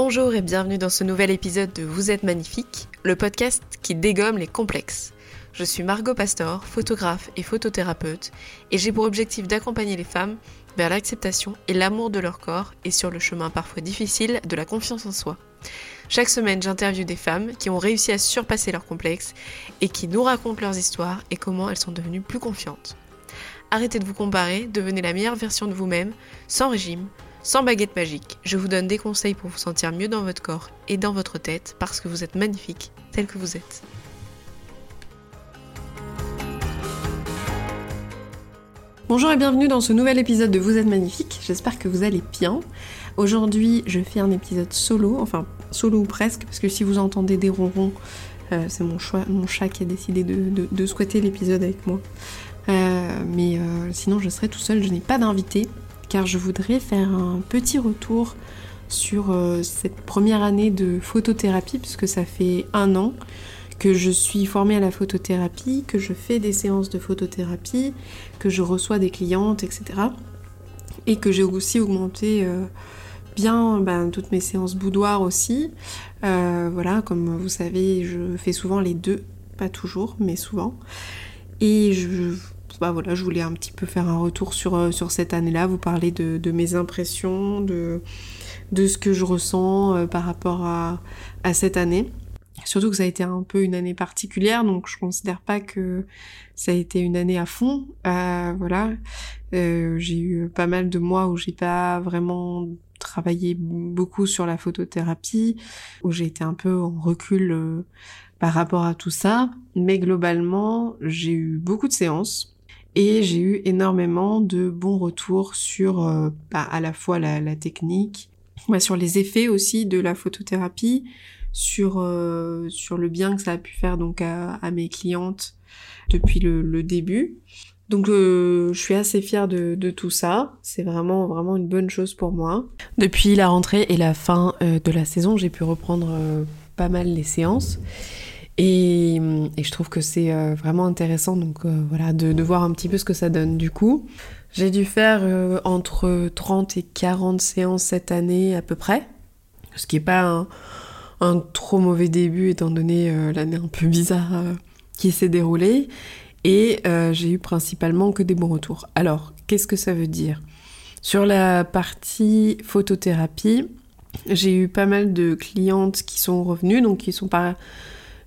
Bonjour et bienvenue dans ce nouvel épisode de Vous êtes magnifique, le podcast qui dégomme les complexes. Je suis Margot Pastor, photographe et photothérapeute, et j'ai pour objectif d'accompagner les femmes vers l'acceptation et l'amour de leur corps et sur le chemin parfois difficile de la confiance en soi. Chaque semaine, j'interviewe des femmes qui ont réussi à surpasser leurs complexes et qui nous racontent leurs histoires et comment elles sont devenues plus confiantes. Arrêtez de vous comparer, devenez la meilleure version de vous-même, sans régime, sans baguette magique. Je vous donne des conseils pour vous sentir mieux dans votre corps et dans votre tête parce que vous êtes magnifique tel que vous êtes. Bonjour et bienvenue dans ce nouvel épisode de Vous êtes magnifique. J'espère que vous allez bien. Aujourd'hui, je fais un épisode solo, enfin solo ou presque, parce que si vous entendez des ronrons, euh, c'est mon, chat qui a décidé de, squatter l'épisode avec moi. Euh, mais euh, sinon, je serai tout seul, je n'ai pas d'invité, car je voudrais faire un petit retour sur cette première année de photothérapie, puisque ça fait un an que je suis formée à la photothérapie, que je fais des séances de photothérapie, que je reçois des clientes, etc. Et que j'ai aussi augmenté bien ben, toutes mes séances boudoir aussi. Euh, voilà, comme vous savez, je fais souvent les deux, pas toujours, mais souvent. Et je, bah voilà, je voulais un petit peu faire un retour sur, euh, sur cette année-là, vous parler de, mes impressions, de, de ce que je ressens euh, par rapport à, à cette année. Surtout que ça a été un peu une année particulière, donc je considère pas que ça a été une année à fond. voilà, j'ai eu pas mal de mois où j'ai pas vraiment travaillé beaucoup sur la photothérapie, où j'ai été un peu en recul euh, par rapport à tout ça. Mais globalement, j'ai eu beaucoup de séances et j'ai eu énormément de bons retours sur euh, bah, à la fois la, technique, bah, sur les effets aussi de la photothérapie, sur euh, sur le bien que ça a pu faire donc à, mes clientes depuis le début. Donc euh, je suis assez fière de, tout ça. C'est vraiment vraiment une bonne chose pour moi. Depuis la rentrée et la fin de la saison, j'ai pu reprendre pas mal les séances. Et, je trouve que c'est vraiment intéressant donc voilà de, voir un petit peu ce que ça donne du coup. J'ai dû faire entre 30 et 40 séances cette année à peu près. Ce qui n'est pas un, trop mauvais début étant donné l'année un peu bizarre qui s'est déroulée. Et euh, j'ai eu principalement que des bons retours. Alors, qu'est-ce que ça veut dire? Sur la partie photothérapie, j'ai eu pas mal de clientes qui sont revenues, donc qui sont pas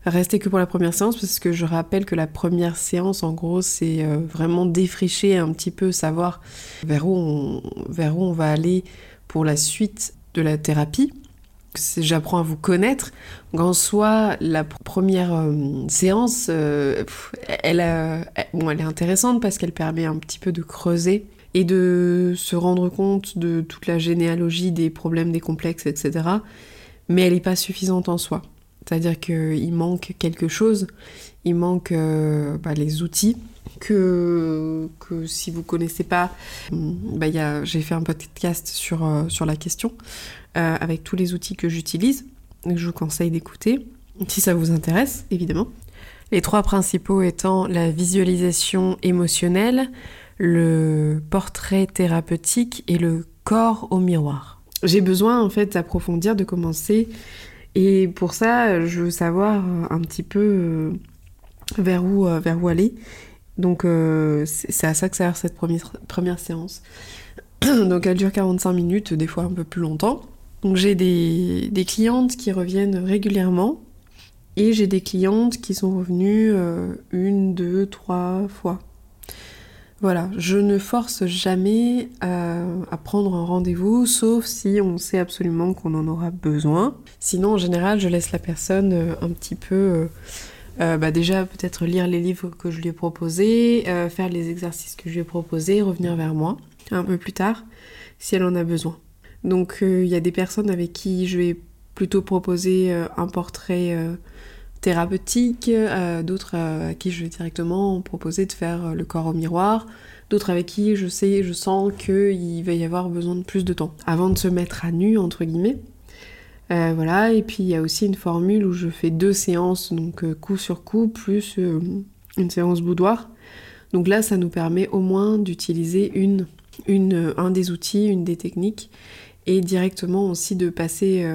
restées que pour la première séance, parce que je rappelle que la première séance, en gros, c'est euh, vraiment défricher un petit peu, savoir vers où on, vers où on va aller pour la suite de la thérapie j'apprends à vous connaître. En soi, la première euh, séance, euh, elle, bon, elle est intéressante parce qu'elle permet un petit peu de creuser et de se rendre compte de toute la généalogie des problèmes, des complexes, etc. Mais elle n'est pas suffisante en soi. C'est-à-dire qu'il manque quelque chose, il manque euh, bah, les outils que, que si vous connaissez pas, bah, j'ai fait un podcast sur, sur la question. Euh, avec tous les outils que j'utilise. Je vous conseille d'écouter, si ça vous intéresse, évidemment. Les trois principaux étant la visualisation émotionnelle, le portrait thérapeutique et le corps au miroir. J'ai besoin en fait d'approfondir, de commencer. Et pour ça, je veux savoir un petit peu euh, vers où, euh, vers où aller. Donc c'est à ça que sert cette première, séance. Donc elle dure 45 minutes, des fois un peu plus longtemps. Donc j'ai des, clientes qui reviennent régulièrement et j'ai des clientes qui sont revenues euh, une, deux, trois fois. Voilà, je ne force jamais à, prendre un rendez-vous, sauf si on sait absolument qu'on en aura besoin. Sinon, en général, je laisse la personne euh, un petit peu... Euh, bah déjà peut-être lire les livres que je lui ai proposés, faire les exercices que je lui ai proposés, revenir vers moi un peu plus tard si elle en a besoin. Donc euh, il y a des personnes avec qui je vais plutôt proposer euh, un portrait euh, thérapeutique, d'autres à qui je vais directement proposer de faire le corps au miroir, d'autres avec qui je sais, je sens qu'il va y avoir besoin de plus de temps avant de se mettre à nu entre guillemets. voilà, et puis il y a aussi une formule où je fais deux séances, donc coup sur coup, plus une séance boudoir. Donc là, ça nous permet au moins d'utiliser un des outils, une des techniques, et directement aussi de passer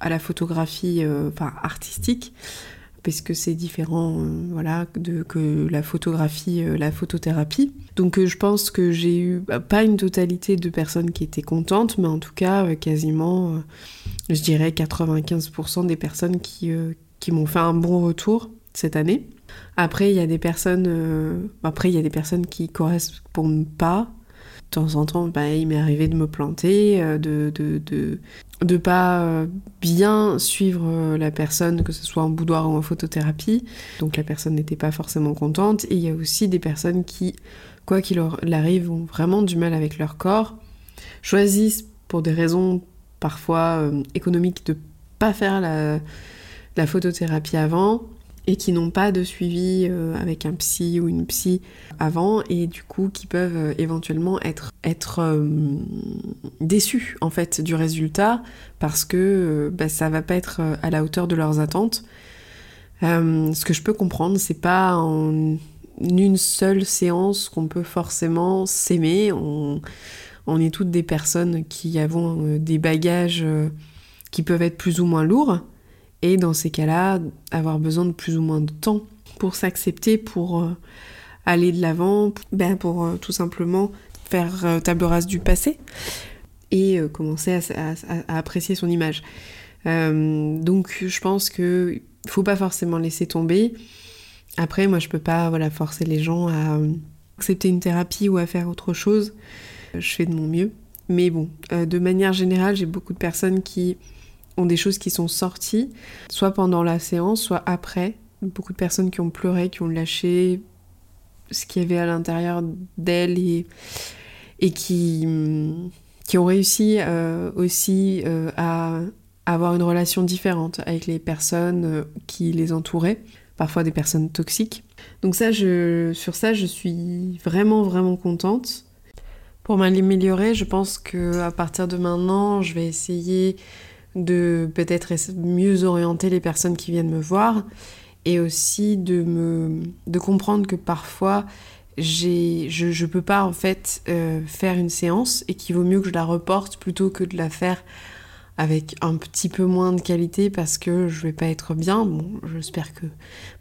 à la photographie enfin, artistique puisque c'est différent voilà de que la photographie la photothérapie donc je pense que j'ai eu bah, pas une totalité de personnes qui étaient contentes mais en tout cas quasiment je dirais 95% des personnes qui, qui m'ont fait un bon retour cette année après, il y a des personnes, euh, après il y a des personnes qui correspondent pas. De temps en temps, bah, il m'est arrivé de me planter, euh, de de, pas euh, bien suivre la personne, que ce soit en boudoir ou en photothérapie. Donc la personne n'était pas forcément contente. Et il y a aussi des personnes qui, quoi qu'il arrive, ont vraiment du mal avec leur corps, choisissent pour des raisons parfois économiques de pas faire la photothérapie avant et qui n'ont pas de suivi euh, avec un psy ou une psy avant et du coup qui peuvent euh, éventuellement être, euh, déçus en fait du résultat parce que bah, ça va pas être à la hauteur de leurs attentes. ce que je peux comprendre, c'est pas en une seule séance qu'on peut forcément s'aimer. On, on, est toutes des personnes qui avons des bagages qui peuvent être plus ou moins lourds. Et dans ces cas-là, avoir besoin de plus ou moins de temps pour s'accepter, pour euh, aller de l'avant, ben pour euh, tout simplement faire euh, table rase du passé et commencer à, apprécier son image. donc je pense que faut pas forcément laisser tomber. Après, moi je peux pas voilà, forcer les gens à accepter une thérapie ou à faire autre chose. Je fais de mon mieux. Mais bon, de manière générale, j'ai beaucoup de personnes qui ont des choses qui sont sorties, soit pendant la séance, soit après. Beaucoup de personnes qui ont pleuré, qui ont lâché ce qu'il y avait à l'intérieur d'elles et, et qui, qui ont réussi euh, aussi euh, à avoir une relation différente avec les personnes euh, qui les entouraient, parfois des personnes toxiques. Donc ça, sur ça, je suis vraiment, vraiment contente. Pour m'améliorer, je pense que à partir de maintenant, je vais essayer de peut-être mieux orienter les personnes qui viennent me voir et aussi de comprendre que parfois je, je peux pas en fait euh, faire une séance et qu'il vaut mieux que je la reporte plutôt que de la faire avec un petit peu moins de qualité parce que je vais pas être bien. J'espère que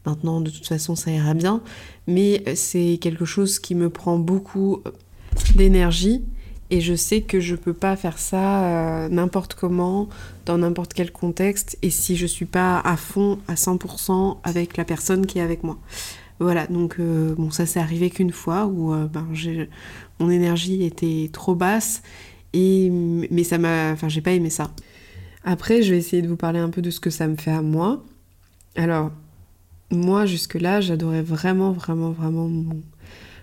maintenant de toute façon ça ira bien, mais c'est quelque chose qui me prend beaucoup d'énergie et je sais que je peux pas faire ça euh, n'importe comment, dans n'importe quel contexte, et si je suis pas à fond, à 100% avec la personne qui est avec moi. Voilà, donc euh, bon, ça s'est arrivé qu'une fois où euh, ben, mon énergie était trop basse, et, mais ça m'a. Enfin, j'ai pas aimé ça. Après, je vais essayer de vous parler un peu de ce que ça me fait à moi. Alors, moi, jusque-là, j'adorais vraiment, vraiment, vraiment mon,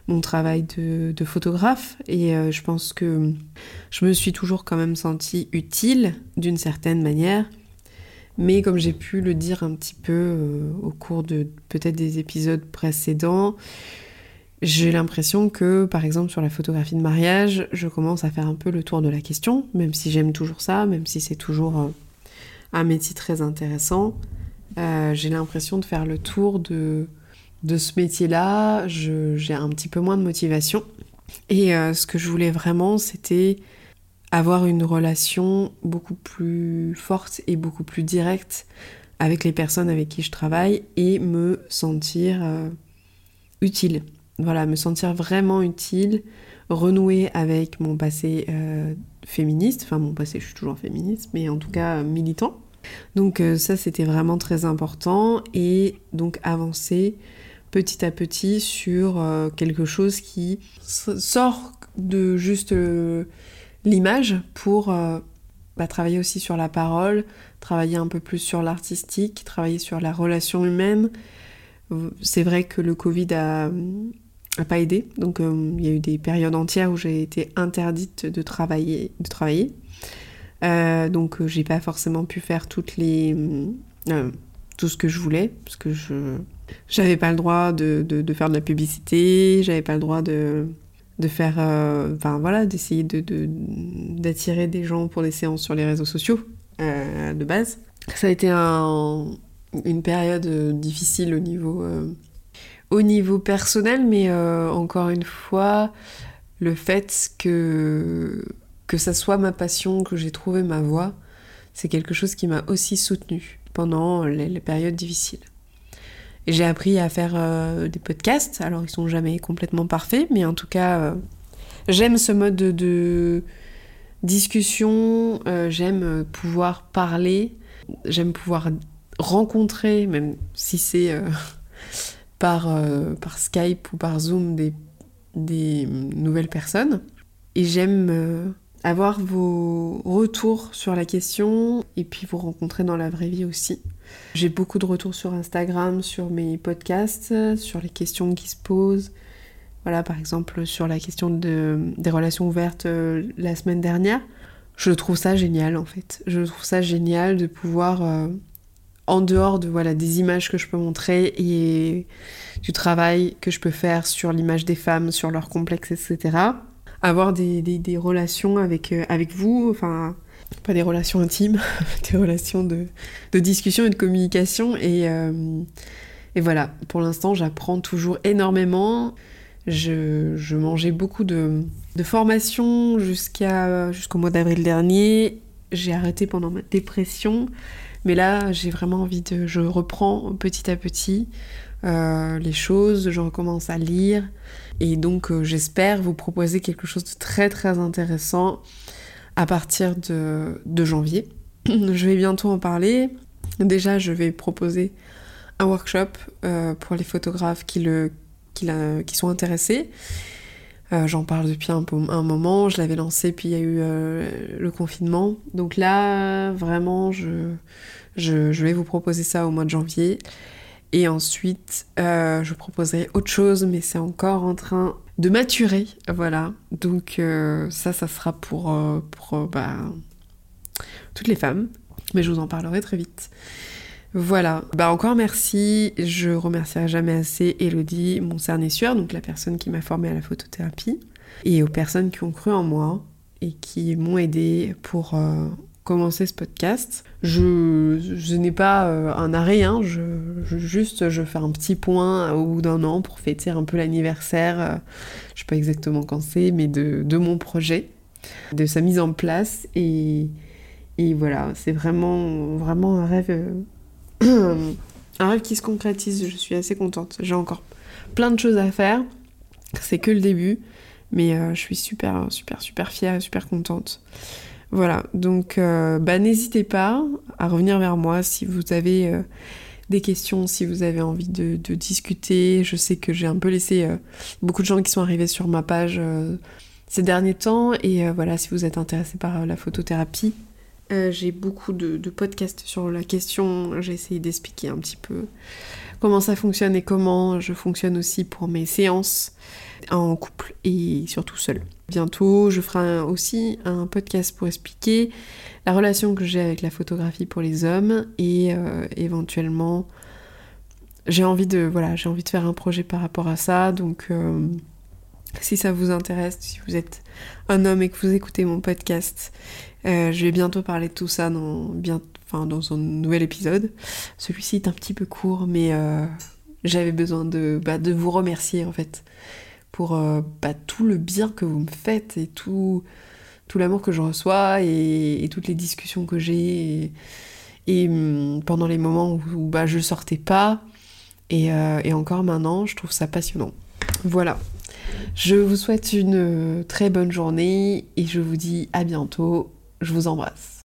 mon travail de, photographe et euh, je pense que je me suis toujours quand même sentie utile d'une certaine manière. Mais comme j'ai pu le dire un petit peu euh, au cours de peut-être des épisodes précédents, j'ai l'impression que par exemple sur la photographie de mariage, je commence à faire un peu le tour de la question, même si j'aime toujours ça, même si c'est toujours euh, un métier très intéressant. j'ai l'impression de faire le tour de de ce métier-là, j'ai un petit peu moins de motivation. Et euh, ce que je voulais vraiment, c'était avoir une relation beaucoup plus forte et beaucoup plus directe avec les personnes avec qui je travaille et me sentir euh, utile. Voilà, me sentir vraiment utile, renouer avec mon passé euh, féministe, enfin mon passé, je suis toujours féministe, mais en tout cas militant. Donc ça, c'était vraiment très important et donc avancer petit à petit sur euh, quelque chose qui sort de juste euh, l'image pour euh, bah, travailler aussi sur la parole, travailler un peu plus sur l'artistique, travailler sur la relation humaine. C'est vrai que le Covid a, pas aidé, donc il y a eu des périodes entières où j'ai été interdite de travailler. De travailler. donc j'ai pas forcément pu faire toutes les tout ce que je voulais parce que je j'avais pas le droit de, de, faire de la publicité, j'avais pas le droit de, de faire. Euh, enfin voilà, d'essayer d'attirer des gens pour des séances sur les réseaux sociaux euh, de base. Ça a été un, une période difficile au niveau, euh, au niveau personnel, mais encore une fois, le fait que que ça soit ma passion, que j'ai trouvé ma voie, c'est quelque chose qui m'a aussi soutenue pendant les, périodes difficiles. J'ai appris à faire euh, des podcasts, alors ils sont jamais complètement parfaits, mais en tout cas, euh, j'aime ce mode de, discussion, euh, j'aime pouvoir parler, j'aime pouvoir rencontrer, même si c'est par, par Skype ou par Zoom, des, des nouvelles personnes. Et j'aime avoir vos retours sur la question et puis vous rencontrer dans la vraie vie aussi. J'ai beaucoup de retours sur Instagram, sur mes podcasts, sur les questions qui se posent. Voilà, par exemple, sur la question de, des relations ouvertes euh, la semaine dernière. Je trouve ça génial en fait. Je trouve ça génial de pouvoir, euh, en dehors de voilà des images que je peux montrer et du travail que je peux faire sur l'image des femmes, sur leurs complexes, etc avoir des, des, relations avec, euh, avec vous, enfin, pas des relations intimes, des relations de, de, discussion et de communication. Et, euh, et voilà, pour l'instant, j'apprends toujours énormément. Je, mangeais beaucoup de, de jusqu'au mois d'avril dernier. J'ai arrêté pendant ma dépression. Mais là, j'ai vraiment envie de. Je reprends petit à petit euh, les choses, je recommence à lire. Et donc euh, j'espère vous proposer quelque chose de très très intéressant à partir de, janvier. je vais bientôt en parler. Déjà, je vais proposer un workshop euh, pour les photographes qui, le, qui, qui sont intéressés. J'en parle depuis un, moment, je l'avais lancé, puis il y a eu le confinement. Donc là, vraiment, je, je, je, vais vous proposer ça au mois de janvier. Et ensuite, euh, je proposerai autre chose, mais c'est encore en train de maturer. Voilà. Donc euh, ça, ça sera pour, euh, bah, toutes les femmes. Mais je vous en parlerai très vite. Voilà. Bah encore merci. Je remercierai jamais assez Elodie Moncernessure, donc la personne qui m'a formée à la photothérapie, et aux personnes qui ont cru en moi et qui m'ont aidé pour commencer ce podcast. Je, n'ai pas euh, un arrêt, hein, juste je fais un petit point au bout d'un an pour fêter un peu l'anniversaire, euh, je sais pas exactement quand c'est, mais de, mon projet, de sa mise en place. Et, voilà, c'est vraiment, vraiment un rêve, euh, un rêve qui se concrétise. Je suis assez contente. J'ai encore plein de choses à faire. C'est que le début, mais je suis super, super, super fière, super contente. Voilà, donc euh, bah, n'hésitez pas à revenir vers moi si vous avez euh, des questions, si vous avez envie de, discuter. Je sais que j'ai un peu laissé euh, beaucoup de gens qui sont arrivés sur ma page ces derniers temps. Et voilà, si vous êtes intéressé par la photothérapie, j'ai beaucoup de, de, podcasts sur la question. J'ai essayé d'expliquer un petit peu comment ça fonctionne et comment je fonctionne aussi pour mes séances en couple et surtout seul. Bientôt, je ferai aussi un podcast pour expliquer la relation que j'ai avec la photographie pour les hommes et euh, éventuellement j'ai envie de j'ai envie de faire un projet par rapport à ça donc euh, si ça vous intéresse si vous êtes un homme et que vous écoutez mon podcast euh, je vais bientôt parler de tout ça dans bien enfin dans un nouvel épisode celui-ci est un petit peu court mais j'avais besoin de bah, de vous remercier en fait pour euh, bah, tout le bien que vous me faites et tout, tout l'amour que je reçois et, toutes les discussions que j'ai et, hum, pendant les moments où, bah, je sortais pas et, euh, et encore maintenant je trouve ça passionnant. Voilà. Je vous souhaite une très bonne journée et je vous dis à bientôt. Je vous embrasse.